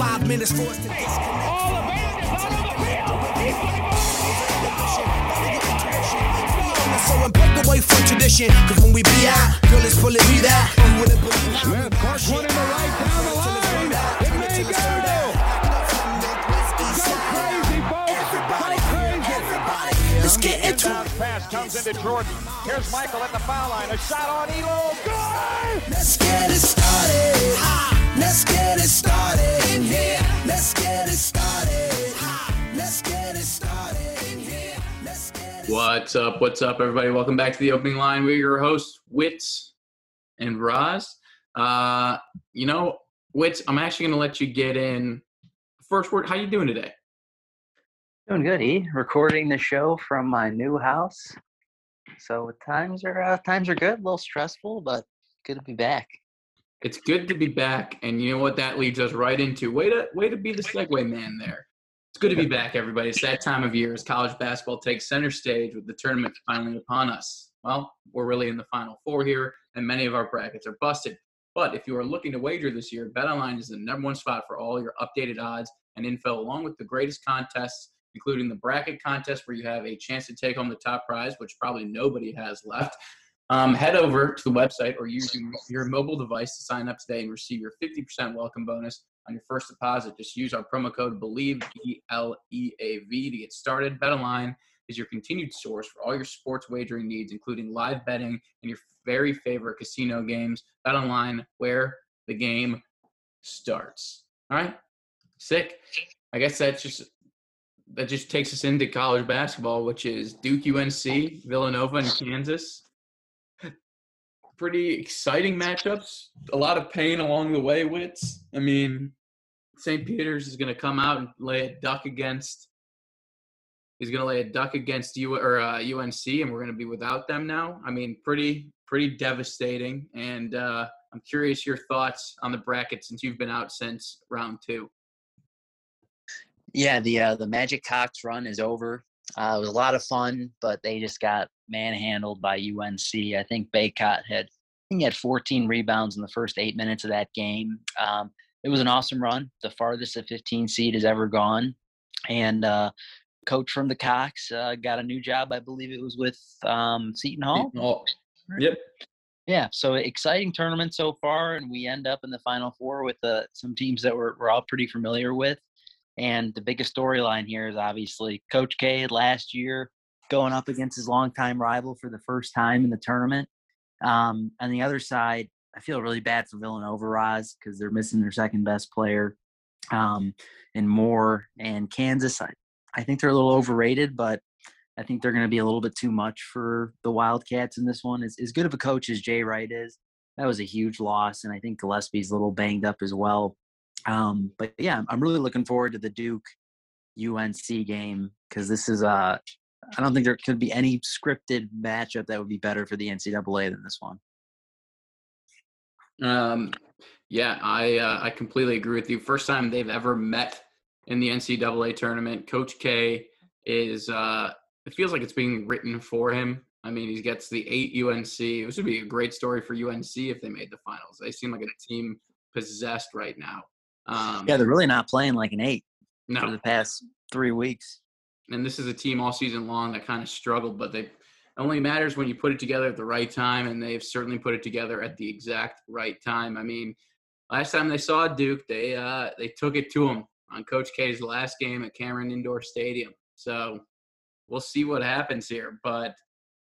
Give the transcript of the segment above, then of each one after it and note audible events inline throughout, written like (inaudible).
Five minutes for us to disconnect. So and break away from tradition, cause when we be out, girl, it's pulling me that. You wouldn't believe how we Park one in the right down the line. It may go. Go crazy, folks. Go crazy. Let's get into it. pass comes into Jordan. Here's Michael at the foul line. A shot on Ehlo. Good! Let's get it started. Let's get it started in here. Let's get it started. Let's get it started in here. Let's get it What's up? What's up, everybody? Welcome back to the opening line. We're your hosts, Wits and Roz. Uh, you know, Wits, I'm actually going to let you get in. First word, how you doing today? Doing good, E. Recording the show from my new house. So times are uh, times are good. A little stressful, but good to be back. It's good to be back, and you know what? That leads us right into way to way to be the segue man there. It's good to be back, everybody. It's that time of year as college basketball takes center stage with the tournament finally upon us. Well, we're really in the final four here, and many of our brackets are busted. But if you are looking to wager this year, BetOnline is the number one spot for all your updated odds and info, along with the greatest contests, including the bracket contest where you have a chance to take home the top prize, which probably nobody has left. Um, head over to the website or use your, mobile device to sign up today and receive your 50% welcome bonus on your first deposit. Just use our promo code BLEAV, B L E A V, to get started. BetOnline is your continued source for all your sports wagering needs, including live betting and your very favorite casino games. BetOnline, where the game starts. All right, sick. I guess that's just that just takes us into college basketball, which is Duke, UNC, Villanova, and Kansas. Pretty exciting matchups. A lot of pain along the way. Wits. I mean, St. Peter's is going to come out and lay a duck against. He's going to lay a duck against U or uh, UNC, and we're going to be without them now. I mean, pretty pretty devastating. And uh, I'm curious your thoughts on the bracket since you've been out since round two. Yeah, the uh, the Magic Cox run is over. Uh, it was a lot of fun, but they just got manhandled by UNC. I think Bacot had he had 14 rebounds in the first eight minutes of that game. Um, it was an awesome run, the farthest a 15 seed has ever gone, and uh, coach from the Cox uh, got a new job. I believe it was with um, Seton Hall. Oh, yep. Yeah, so exciting tournament so far, and we end up in the final four with uh, some teams that we're, we're all pretty familiar with. And the biggest storyline here is obviously Coach K last year going up against his longtime rival for the first time in the tournament. Um, on the other side, I feel really bad for Villanova Roz because they're missing their second best player um, and more. And Kansas, I, I think they're a little overrated, but I think they're going to be a little bit too much for the Wildcats in this one. As, as good of a coach as Jay Wright is, that was a huge loss. And I think Gillespie's a little banged up as well. Um, but yeah, I'm really looking forward to the Duke UNC game because this is uh I don't think there could be any scripted matchup that would be better for the NCAA than this one. Um, yeah, I uh, I completely agree with you. First time they've ever met in the NCAA tournament. Coach K is uh, it feels like it's being written for him. I mean, he gets the eight UNC. This would be a great story for UNC if they made the finals. They seem like a team possessed right now. Um, Yeah, they're really not playing like an eight for the past three weeks. And this is a team all season long that kind of struggled, but they only matters when you put it together at the right time, and they've certainly put it together at the exact right time. I mean, last time they saw Duke, they uh, they took it to them on Coach K's last game at Cameron Indoor Stadium. So we'll see what happens here. But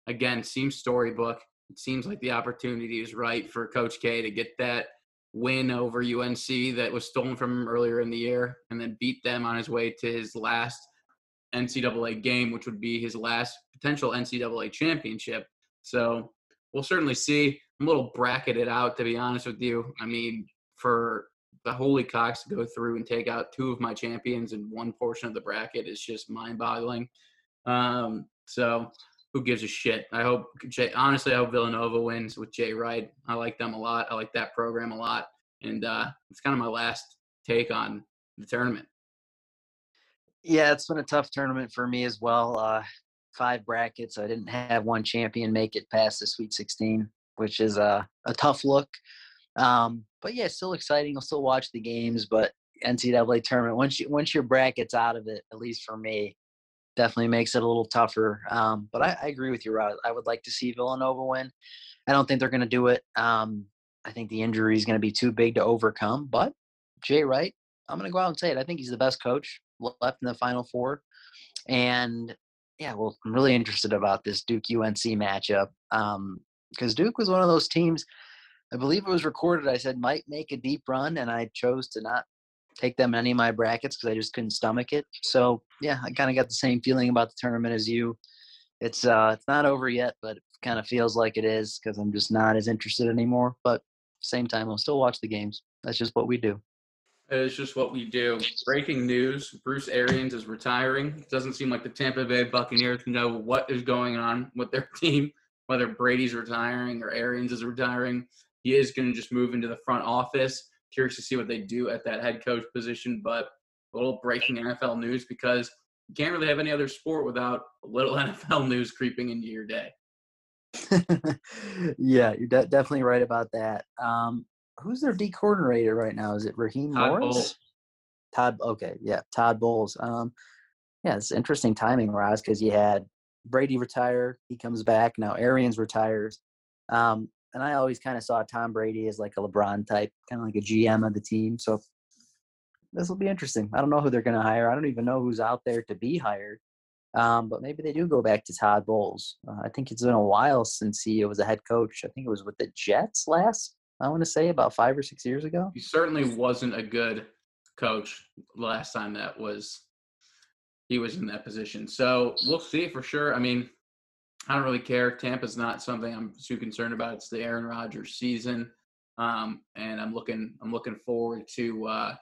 again, seems storybook. It seems like the opportunity is right for Coach K to get that win over UNC that was stolen from him earlier in the year and then beat them on his way to his last NCAA game, which would be his last potential NCAA championship. So we'll certainly see. I'm a little bracketed out, to be honest with you. I mean, for the Holy Cocks to go through and take out two of my champions in one portion of the bracket is just mind boggling. Um, so who gives a shit? I hope Jay, honestly, I hope Villanova wins with Jay Wright. I like them a lot. I like that program a lot. And uh, it's kind of my last take on the tournament. Yeah, it's been a tough tournament for me as well. Uh, five brackets. I didn't have one champion make it past the Sweet 16, which is a, a tough look. Um, but yeah, still exciting. I'll still watch the games, but NCAA tournament once you once your bracket's out of it, at least for me, definitely makes it a little tougher. Um, but I, I, agree with you, Rod. I would like to see Villanova win. I don't think they're going to do it. Um, I think the injury is going to be too big to overcome. But Jay Wright, I'm going to go out and say it. I think he's the best coach left in the Final Four. And yeah, well, I'm really interested about this Duke UNC matchup because um, Duke was one of those teams. I believe it was recorded. I said might make a deep run, and I chose to not take them in any of my brackets because I just couldn't stomach it. So yeah, I kind of got the same feeling about the tournament as you. It's uh, it's not over yet, but it kind of feels like it is because I'm just not as interested anymore. But same time, I'll still watch the games. That's just what we do. It's just what we do. Breaking news: Bruce Arians is retiring. Doesn't seem like the Tampa Bay Buccaneers know what is going on with their (laughs) team, whether Brady's retiring or Arians is retiring. He is going to just move into the front office. Curious to see what they do at that head coach position. But a little breaking NFL news because you can't really have any other sport without a little (laughs) NFL news creeping into your day. (laughs) yeah, you're de- definitely right about that. Um, who's their D coordinator right now? Is it Raheem Todd Morris? Bowles. Todd. Okay, yeah, Todd Bowles. Um, yeah, it's interesting timing, Roz, because you had Brady retire, he comes back. Now Arians retires. Um, and I always kind of saw Tom Brady as like a LeBron type, kind of like a GM of the team. So this will be interesting. I don't know who they're going to hire. I don't even know who's out there to be hired. Um, but maybe they do go back to Todd Bowles. Uh, I think it's been a while since he was a head coach. I think it was with the Jets last. I want to say about five or six years ago. He certainly wasn't a good coach last time that was he was in that position. So we'll see for sure. I mean, I don't really care. Tampa's not something I'm too concerned about. It's the Aaron Rodgers season, um, and I'm looking I'm looking forward to uh,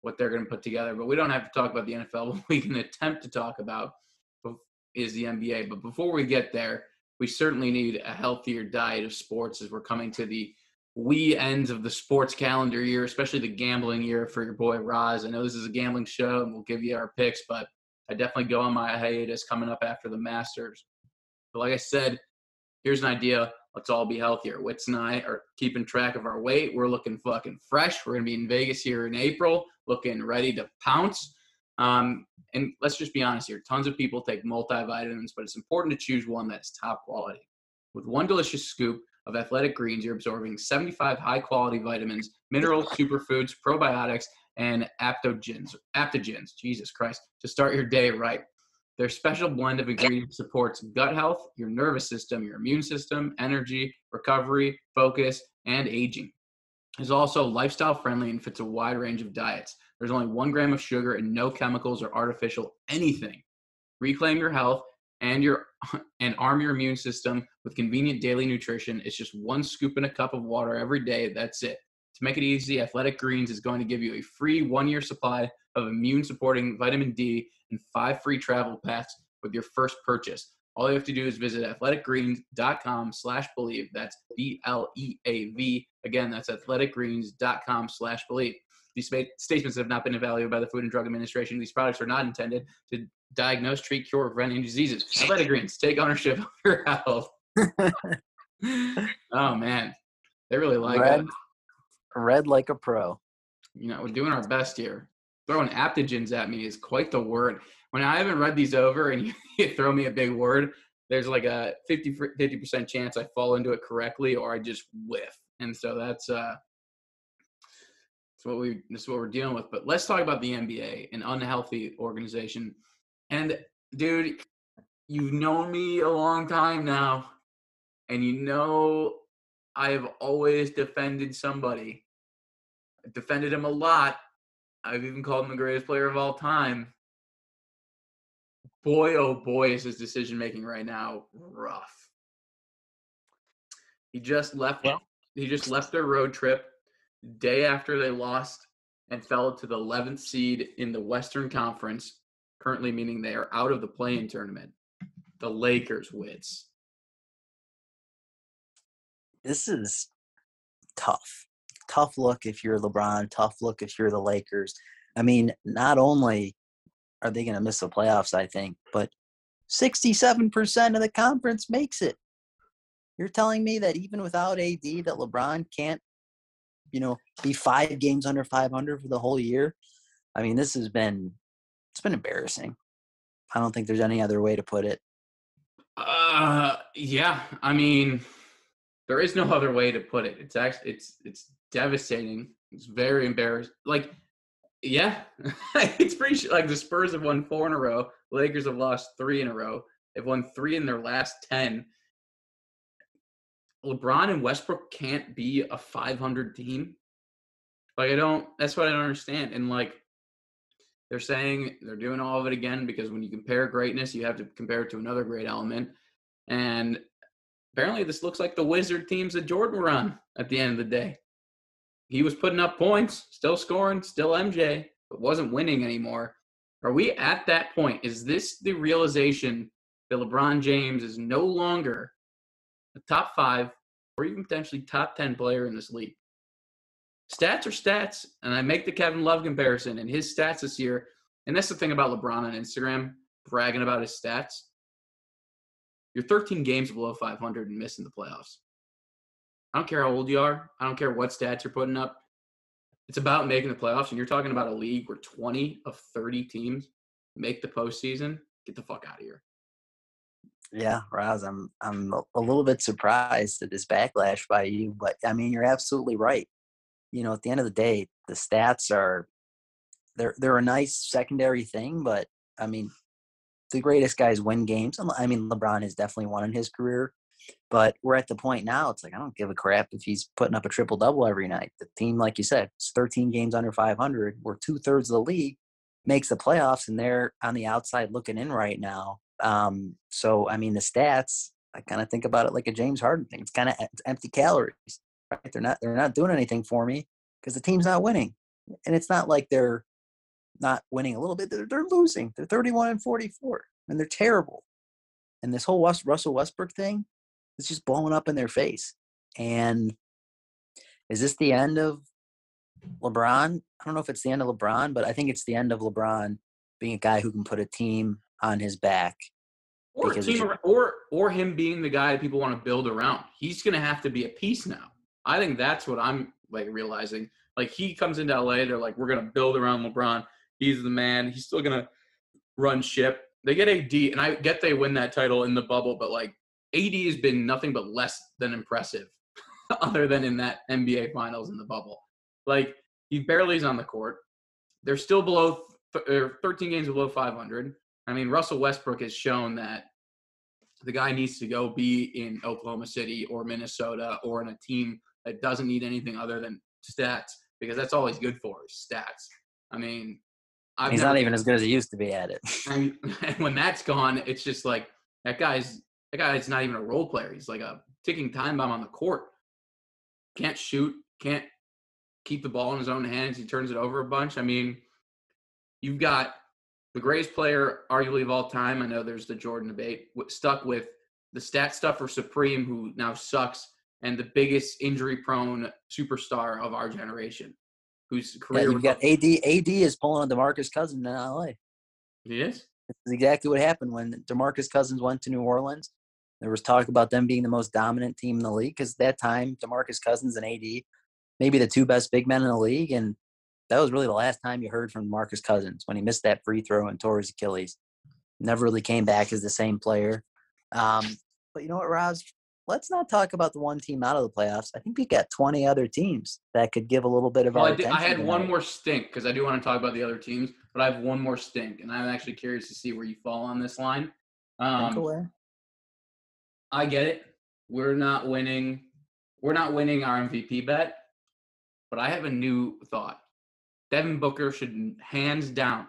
what they're going to put together. But we don't have to talk about the NFL. (laughs) What we can attempt to talk about is the NBA. But before we get there, we certainly need a healthier diet of sports as we're coming to the wee ends of the sports calendar year, especially the gambling year for your boy Roz. I know this is a gambling show, and we'll give you our picks, but I definitely go on my hiatus coming up after the Masters. But like I said, here's an idea. Let's all be healthier. Wits and I are keeping track of our weight. We're looking fucking fresh. We're gonna be in Vegas here in April, looking ready to pounce. Um, and let's just be honest here. Tons of people take multivitamins, but it's important to choose one that's top quality. With one delicious scoop of athletic greens, you're absorbing 75 high quality vitamins, minerals, superfoods, probiotics, and aptogens. Aptogens, Jesus Christ, to start your day right. Their special blend of ingredients supports gut health, your nervous system, your immune system, energy, recovery, focus, and aging. It's also lifestyle friendly and fits a wide range of diets. There's only one gram of sugar and no chemicals or artificial anything. Reclaim your health and your (laughs) and arm your immune system with convenient daily nutrition. It's just one scoop in a cup of water every day. That's it. To make it easy, Athletic Greens is going to give you a free one-year supply of immune-supporting vitamin D and five free travel packs with your first purchase. All you have to do is visit athleticgreens.com slash bleav. That's B-L-E-A-V. Again, that's athleticgreens.com slash bleav. These statements have not been evaluated by the Food and Drug Administration. These products are not intended to diagnose, treat, cure, or prevent any diseases. Athletic Greens, take ownership (laughs) of your health. (laughs) oh, man. They really like read, it. Read like a pro. You know, we're doing our best here. Throwing aptogens at me is quite the word when I haven't read these over and (laughs) you throw me a big word, there's like a 50 percent chance I fall into it correctly or I just whiff. And so that's uh It's what we this is what we're dealing with. But let's talk about the NBA, an unhealthy organization. And dude, you've known me a long time now, and you know I have always defended somebody. I defended him a lot. I've even called him the greatest player of all time. Boy, oh boy, is his decision making right now rough. He just left. Well- he just left their road trip day after they lost and fell to the 11th seed in the Western Conference, currently meaning they are out of the play-in tournament. The Lakers wits. This is tough. Tough look if you're LeBron, tough look if you're the Lakers. I mean, not only are they going to miss the playoffs, I think, but 67% of the conference makes it. You're telling me that even without AD, that LeBron can't, you know, be five games under 500 for the whole year? I mean, this has been, it's been embarrassing. I don't think there's any other way to put it. Uh, yeah. I mean, there is no other way to put it. It's actually it's it's devastating. It's very embarrassing. Like, yeah, (laughs) it's pretty like the Spurs have won four in a row. Lakers have lost three in a row. They've won three in their last ten. LeBron and Westbrook can't be a 500 team. Like I don't. That's what I don't understand. And like they're saying they're doing all of it again because when you compare greatness, you have to compare it to another great element. And apparently, this looks like the Wizard teams that Jordan run at the end of the day. He was putting up points, still scoring, still MJ, but wasn't winning anymore. Are we at that point? Is this the realization that LeBron James is no longer a top five or even potentially top 10 player in this league? Stats are stats, and I make the Kevin Love comparison and his stats this year. And that's the thing about LeBron on Instagram, bragging about his stats. You're 13 games below 500 and missing the playoffs. I don't care how old you are. I don't care what stats you're putting up. It's about making the playoffs, and you're talking about a league where 20 of 30 teams make the postseason. Get the fuck out of here. Yeah, Roz, I'm I'm a- a little bit surprised at this backlash by you, but I mean you're absolutely right. You know, at the end of the day, the stats are they're they're a nice secondary thing, but I mean the greatest guys win games. I mean LeBron has definitely won in his career, but we're at the point now. It's like I don't give a crap if he's putting up a triple double every night. The team, like you said, it's 13 games under 500. We're two thirds of the league makes the playoffs, and they're on the outside looking in right now. Um, so I mean the stats. I kind of think about it like a James Harden thing. It's kind of empty calories, right? They're not they're not doing anything for me because the team's not winning, and it's not like they're not winning a little bit. They're, they're losing. They're 31 and 44, and they're terrible. And this whole West, Russell Westbrook thing is just blowing up in their face. And is this the end of LeBron? I don't know if it's the end of LeBron, but I think it's the end of LeBron being a guy who can put a team on his back. Or team, or or him being the guy that people want to build around. He's gonna have to be a piece now. I think that's what I'm like realizing. Like he comes into LA, they're like, we're gonna build around LeBron. He's the man. He's still gonna run ship. They get AD, and I get they win that title in the bubble, but like AD has been nothing but less than impressive, (laughs) other than in that NBA Finals in the bubble. Like he barely is on the court. They're still below, th- they're 13 games below 500. I mean, Russell Westbrook has shown that the guy needs to go be in Oklahoma City or Minnesota or in a team that doesn't need anything other than stats because that's all he's good for is stats. I mean, I've He's never- not even as good as he used to be at it. (laughs) and, and when that's gone, it's just like that guy's that guy's not even a role player. He's like a ticking time bomb on the court. Can't shoot, can't keep the ball in his own hands. He turns it over a bunch. I mean, you've got the greatest player, arguably of all time. I know there's the Jordan debate. Stuck with the stat stuffer Supreme, who now sucks, and the biggest injury-prone superstar of our generation, whose Yeah, career you've got AD. AD is pulling on Demarcus Cousins in LA. He is. This is exactly what happened when Demarcus Cousins went to New Orleans. There was talk about them being the most dominant team in the league because at that time Demarcus Cousins and AD, maybe the two best big men in the league, and that was really the last time you heard from Marcus Cousins when he missed that free throw and tore his Achilles. Never really came back as the same player. Um, but you know what, Roz? let's not talk about the one team out of the playoffs. I think we got 20 other teams that could give a little bit of Well, our I, did, I had one more stink because I do want to talk about the other teams, but I have one more stink, and I'm actually curious to see where you fall on this line. Um. I get it. We're not winning. We're not winning our MVP bet, but I have a new thought. Devin Booker should hands down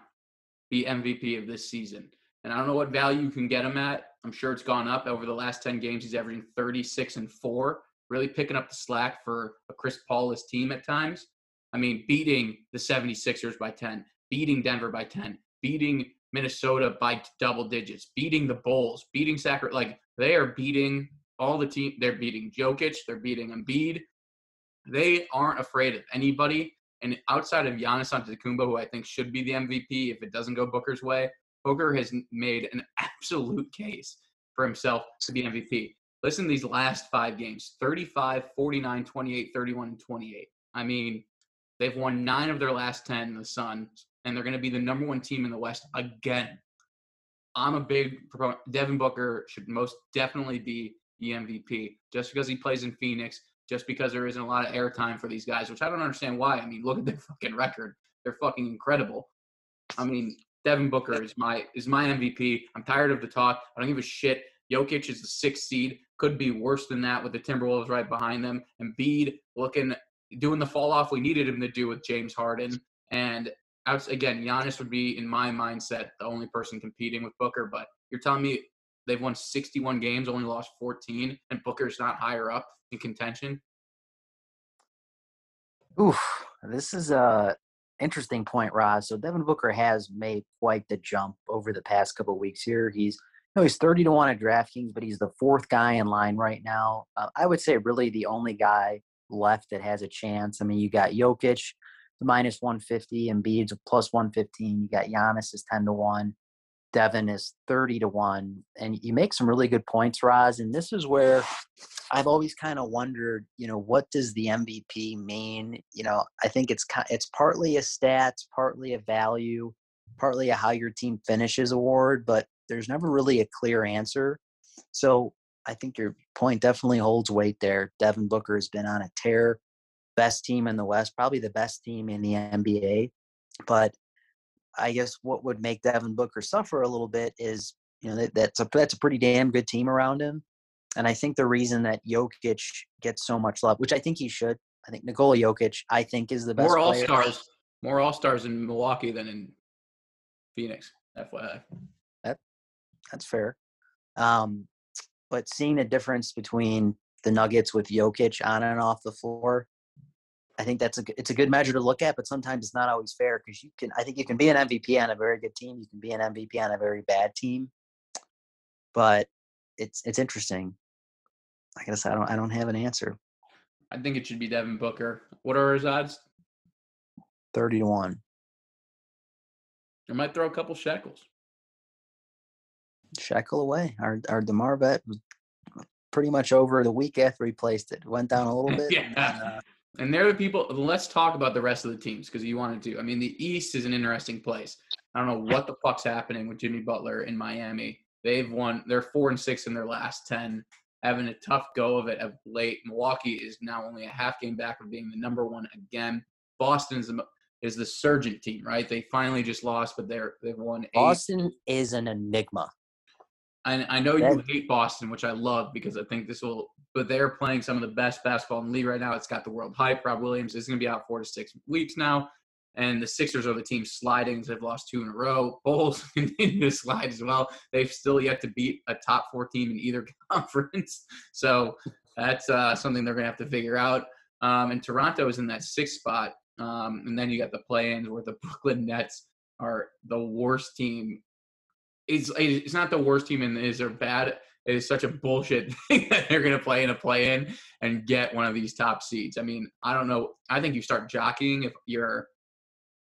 be MVP of this season. And I don't know what value you can get him at. I'm sure it's gone up over the last 10 games. He's averaging 36 and 4, really picking up the slack for a Chris Paulus team at times. I mean, beating the 76ers by 10, beating Denver by 10, beating Minnesota by double digits, beating the Bulls, beating Sacramento. Like they are beating all the team. They're beating Jokic. They're beating Embiid. They aren't afraid of anybody. And outside of Giannis Antetokounmpo, who I think should be the MVP if it doesn't go Booker's way, Booker has made an (laughs) absolute case for himself to be MVP. Listen to these last five games 35, 49, 28, 31, and 28. I mean, they've won nine of their last 10 in the Suns, and they're going to be the number one team in the West again. I'm a big proponent. Devin Booker should most definitely be the MVP just because he plays in Phoenix, just because there isn't a lot of airtime for these guys, which I don't understand why. I mean, look at their (laughs) fucking record. They're fucking incredible. I mean, Devin Booker is my is my MVP. I'm tired of the talk. I don't give a shit. Jokic is the sixth seed. Could be worse than that with the Timberwolves right behind them. Embiid looking doing the fall off we needed him to do with James Harden. And outs- again, Giannis would be in my mindset the only person competing with Booker. But you're telling me they've won 61 games, only lost 14, and Booker's not higher up in contention. Oof, this is a interesting point, Roz. So Devin Booker has made quite the jump over the past couple weeks here. He's you know, he's 30 to 1 at DraftKings, but he's the fourth guy in line right now. Uh, I would say really the only guy left that has a chance. I mean, you got Jokic, minus 150, and a plus 115. You got Giannis is 10 to 1. Devin is 30 to 1. And you make some really good points, Roz. And this is where I've always kind of wondered, you know, what does the MVP mean? You know, I think it's it's partly a stats, partly a value, partly a how your team finishes award, but there's never really a clear answer. So I think your point definitely holds weight there. Devin Booker has been on a tear, best team in the West, probably the best team in the NBA. But I guess what would make Devin Booker suffer a little bit is, you know, that, that's a that's a pretty damn good team around him. And I think the reason that Jokic gets so much love, which I think he should, I think Nikola Jokic, I think is the best More All Stars, more all stars in Milwaukee than in Phoenix. FYI. That's fair. Um, but seeing the difference between the Nuggets with Jokic on and off the floor, I think that's a it's a good measure to look at. But sometimes it's not always fair because you can I think you can be an MVP on a very good team, you can be an MVP on a very bad team. But it's it's interesting. I guess I don't I don't have an answer. I think it should be Devin Booker. What are his odds? Thirty to one. I might throw a couple shekels. Shekel away. Our our Demar bet was pretty much over the week after he placed it. Went down a little (laughs) bit. and yeah. uh, And they're the people. Let's talk about the rest of the teams because you wanted to. I mean, the East is an interesting place. I don't know what the fuck's happening with Jimmy Butler in Miami. They've won. They're four and six in their last ten, having a tough go of it of late. Milwaukee is now only a half game back of being the number one again. Boston is the, is the surgent team, right? They finally just lost, but they're they've won eight. Boston is an enigma. I, I know you hate Boston, which I love because I think this will. But they're playing some of the best basketball in the league right now. It's got the world hype. Rob Williams is going to be out four to six weeks now, and the Sixers are the team sliding. They've lost two in a row. Bulls (laughs) continue to slide as well. They've still yet to beat a top four team in either (laughs) conference. So that's uh, something they're going to have to figure out. Um, and Toronto is in that sixth spot. Um, and then you got the play-ins where the (laughs) Brooklyn Nets are the worst team it's it's not the worst team in is they're bad. It is such a bullshit (laughs) thing that they're going to play in a play in and get one of these top seeds. I mean, I don't know. I think you start jockeying if you're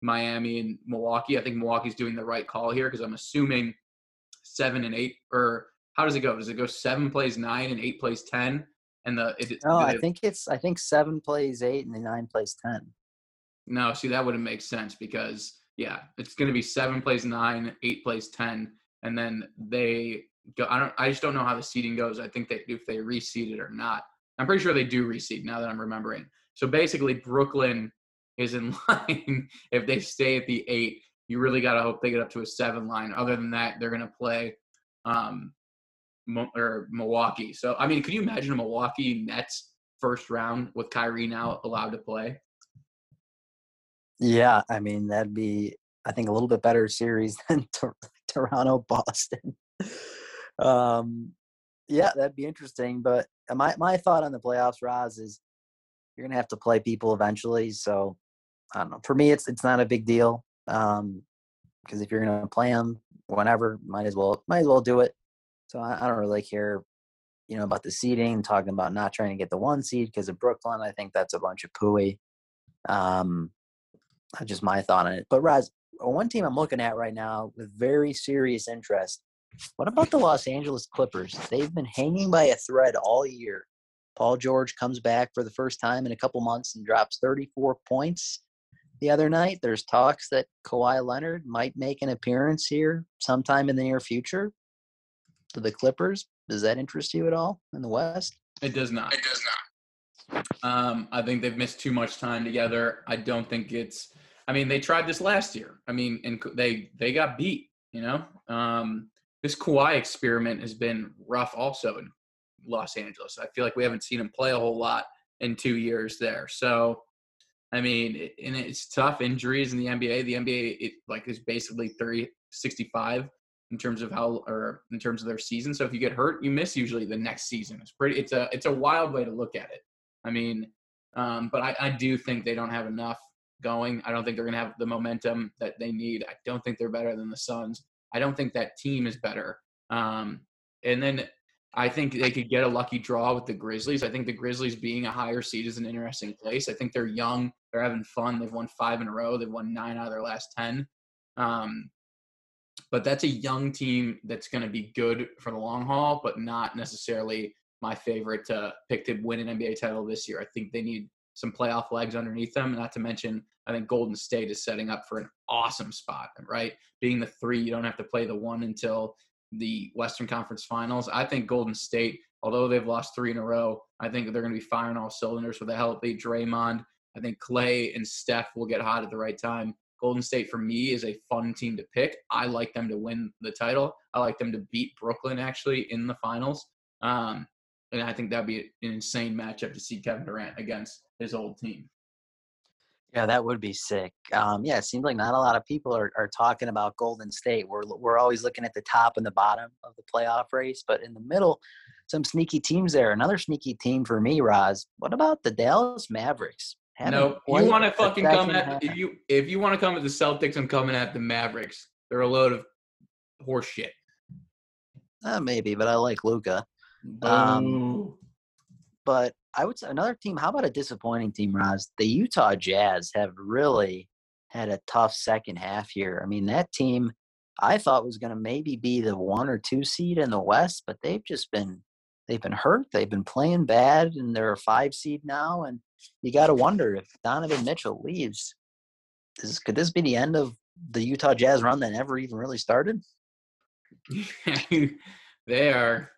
Miami and Milwaukee. I think Milwaukee's doing the right call here because I'm assuming seven and eight or how does it go? Does it go seven plays nine and eight plays ten? And the it, No, I think it's I think seven plays eight and the nine plays ten. No, see that wouldn't make sense because yeah, it's going to be seven plays nine, eight plays ten, and then they go. I don't. I just don't know how the seeding goes. I think they if they reseed it or not. I'm pretty sure they do reseed now that I'm remembering. So basically, Brooklyn is in (laughs) line if they stay at the eight. You really got to hope they get up to a seven line. Other than that, they're going to play um, Mo- or Milwaukee. So I mean, could you imagine a Milwaukee Nets first round with Kyrie now allowed to play? Yeah, I mean that'd be I think a little bit better series (laughs) than Tor- Toronto Boston. Um, yeah, that'd be interesting. But my my thought on the playoffs, Roz, is you're gonna have to play people eventually. So I don't know. For me, it's it's not a big deal um, because if you're gonna play them whenever, might as well might as well do it. So I, I don't really care, you know, about the seeding. Talking about not trying to get the one seed because of Brooklyn. I think that's a bunch of pooey. Um, that's just my thought on it. But Roz, one team I'm looking at right now with very serious interest. What about the Los Angeles Clippers? They've been hanging by a thread all year. Paul George comes back for the first time in a couple months and drops 34 points the other night. There's talks that Kawhi Leonard might make an appearance here sometime in the near future to the Clippers. Does that interest you at all in the West? It does not. It does not. Um, I think they've missed too much time together. I don't think it's. I mean, they tried this last year. I mean, and they they got beat. You know, um, this Kawhi experiment has been rough also in Los Angeles. I feel like we haven't seen him play a whole lot in two years there. So, I mean, and it's tough injuries in the NBA. The NBA it like is basically 30, 65 in terms of how or in terms of their season. So if you get hurt, you miss usually the next season. It's pretty. It's a it's a wild way to look at it. I mean, um, but I, I do think they don't have enough going. I don't think they're going to have the momentum that they need. I don't think they're better than the Suns. I don't think that team is better. Um, and then I think they could get a lucky draw with the Grizzlies. I think the Grizzlies being a higher seed is an interesting place. I think they're young. They're having fun. They've won five in a row. They've won nine out of their last 10. Um, but that's a young team that's going to be good for the long haul, but not necessarily my favorite to pick to win an NBA title this year. I think they need some playoff legs underneath them. Not to mention, I think Golden State is setting up for an awesome spot, right? Being the three, you don't have to play the one until the Western Conference Finals. I think Golden State, although they've lost three in a row, I think they're going to be firing all cylinders with a healthy Draymond. I think Clay and Steph will get hot at the right time. Golden State for me is a fun team to pick. I like them to win the title. I like them to beat Brooklyn actually in the finals. Um, and I think that'd be an insane matchup to see Kevin Durant against his old team. Yeah, that would be sick. Um, yeah, it seems like not a lot of people are, are talking about Golden State. We're we're always looking at the top and the bottom of the playoff race, but in the middle, some sneaky teams there. Another sneaky team for me, Roz. What about the Dallas Mavericks? No, you want to fucking come at if you if you want to come at the Celtics, I'm coming at the Mavericks. They're a load of horseshit. Uh, maybe, but I like Luka. Um, but I would say another team. How about a disappointing team, Roz? The Utah Jazz have really had a tough second half here. I mean, that team I thought was going to maybe be the one or two seed in the West, but they've just been they've been hurt. They've been playing bad, and they're a five seed now. And you got to wonder if Donovan Mitchell leaves, is, could this be the end of the Utah Jazz run that never even really started? (laughs) they are.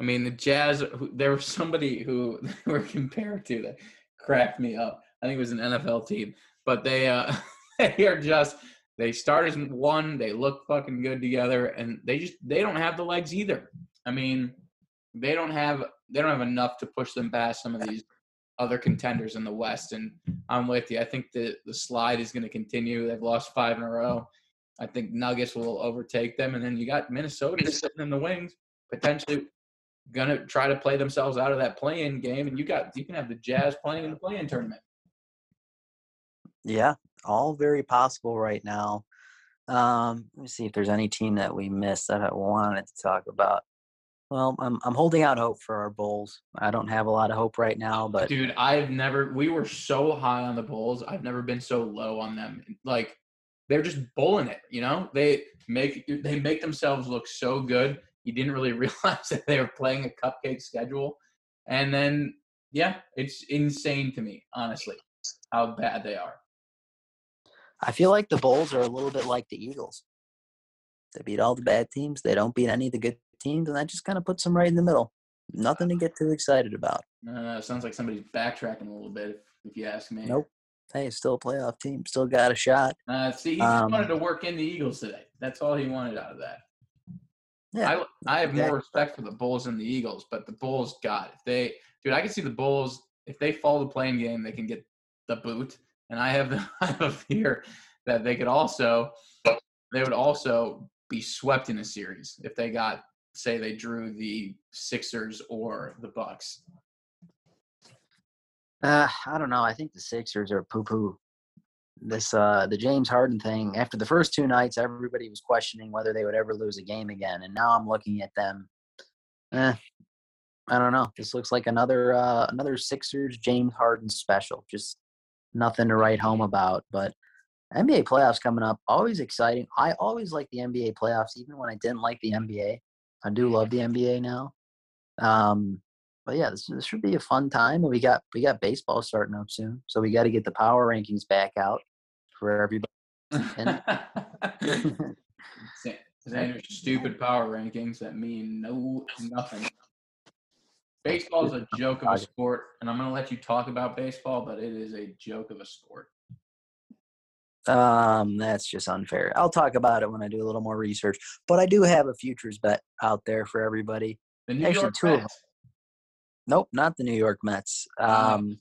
I mean, the Jazz. There was somebody who they (laughs) were compared to that cracked me up. I think it was an NFL team, but they uh, (laughs) they are just they start as one. They look fucking good together, and they just they don't have the legs either. I mean, they don't have they don't have enough to push them past some of these other contenders in the West. And I'm with you. I think the the slide is going to continue. They've lost five in a row. I think Nuggets will overtake them, and then you got Minnesota sitting in the wings, potentially gonna try to play themselves out of that play-in game, and you got you can have the Jazz playing in the play-in tournament. Yeah, all very possible right now. Um, let me see if there's any team that we missed that I wanted to talk about. Well, I'm I'm holding out hope for our Bulls. I don't have a lot of hope right now, but dude, I've never. We were so high on the Bulls. I've never been so low on them. Like they're just bulling it. You know, they make they make themselves look so good. You didn't really (laughs) realize that they were playing a cupcake schedule, and then yeah, it's insane to me, honestly, how bad they are. I feel like the Bulls are a little bit like the Eagles. They beat all the bad teams. They don't beat any of the good teams, and that just kind of puts them right in the middle. Nothing to get too excited about. Uh, sounds like somebody's backtracking a little bit, if, if you ask me. Nope. Hey, still a playoff team, still got a shot. Uh, see, he Um, wanted to work in the Eagles today. That's all he wanted out of that. Yeah, I I have more respect for the Bulls than the Eagles, but the Bulls got if they dude, I can see the Bulls if they follow the playing game, they can get the boot. And I have the (laughs) I have a fear that they could also they would also be swept in a series if they got say they drew the Sixers or the Bucks. Uh, I don't know. I think the Sixers are poo poo. This uh the James Harden thing. After the first two nights, everybody was questioning whether they would ever lose a game again, and now I'm looking at them. Eh, I don't know. This looks like another uh another Sixers James Harden special. Just nothing to write home about. But NBA playoffs coming up, always exciting. I always like the NBA playoffs, even when I didn't like the NBA. I do love the NBA now. Um, but yeah, this, this should be a fun time. And we got we got baseball starting up soon, so we got to get the power rankings back out for everybody. And- (laughs) (laughs) Xander's stupid power rankings that mean no nothing. Baseball is a joke of a sport, and I'm going to let you talk about baseball, but it is a joke of a sport. Um, that's just unfair. I'll talk about it when I do a little more research. But I do have a futures bet out there for everybody. The New Actually, York two of 'em. Nope, not the New York Mets. Oh. Um,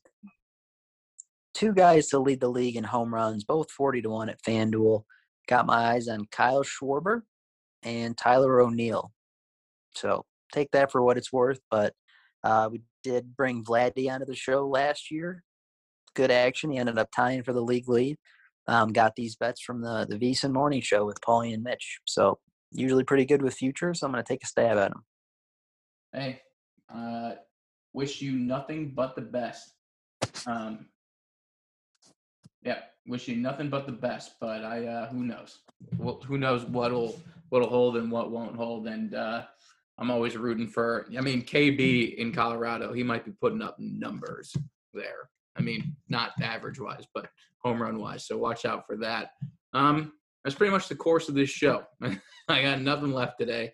two guys to lead the league in home runs, both 40 to 1 at FanDuel. Got my eyes on Kyle Schwarber and Tyler O'Neill. So take that for what it's worth. But uh, we did bring Vladdy onto the show last year. Good action. He ended up tying for the league lead. Um, got these bets from the the VSiN Morning Show with Paulie and Mitch. So usually pretty good with futures. So I'm going to take a stab at them. Hey, uh, wish you nothing but the best. Um, yeah, wish you nothing but the best. But I, uh, who knows? Well, who knows what'll what'll hold and what won't hold? And uh, I'm always rooting for. I mean, KB in Colorado, he might be putting up numbers there. I mean, not average wise, but home run wise. So watch out for that. Um, that's pretty much the course of this show. (laughs) I got nothing left today.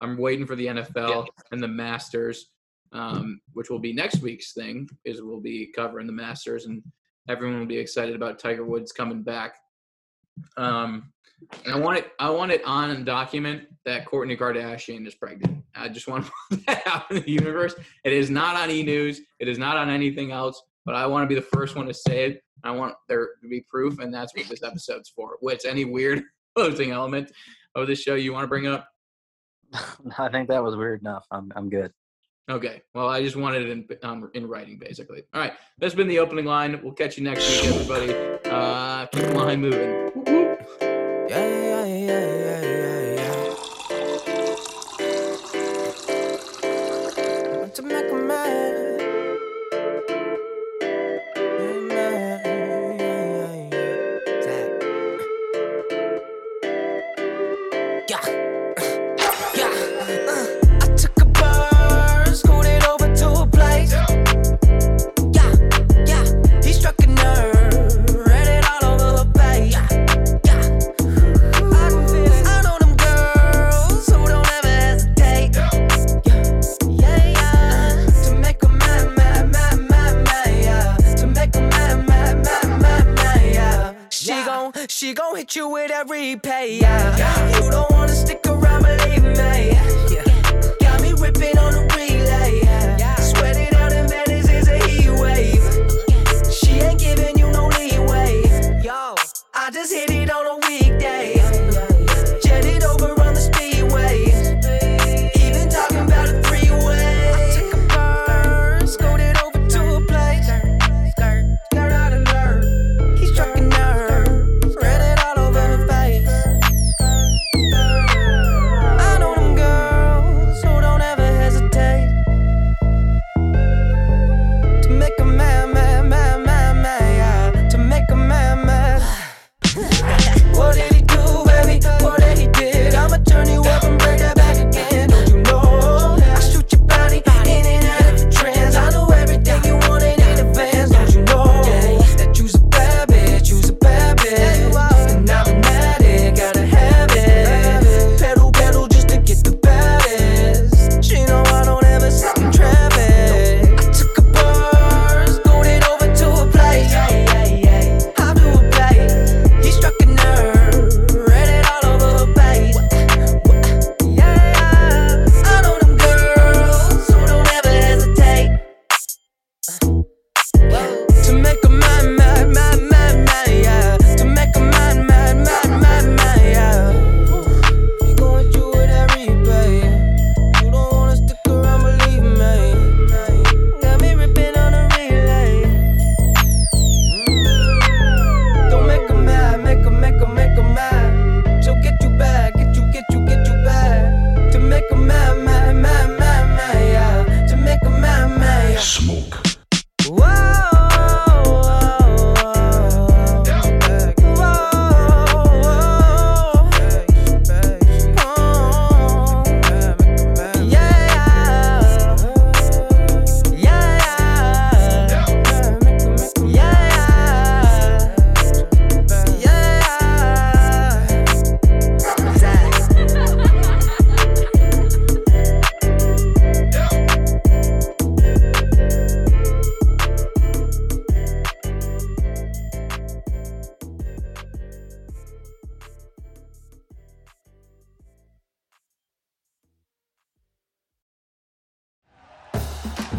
I'm waiting for the NFL and the Masters, um, which will be next week's thing. Is we'll be covering the Masters, and everyone will be excited about Tiger Woods coming back. Um, and I want it. I want it on document that Kourtney Kardashian is pregnant. I just want to (laughs) put that out in the universe. It is not on E News. It is not on anything else. But I want to be the first one to say it. I want there to be proof, and that's what this episode's for. What's any weird (laughs) closing element of this show you want to bring up? (laughs) I think that was weird enough. I'm I'm good. Okay. Well, I just wanted it in um, in writing, basically. All right. That's been the opening line. We'll catch you next week, everybody. Uh, keep the line moving.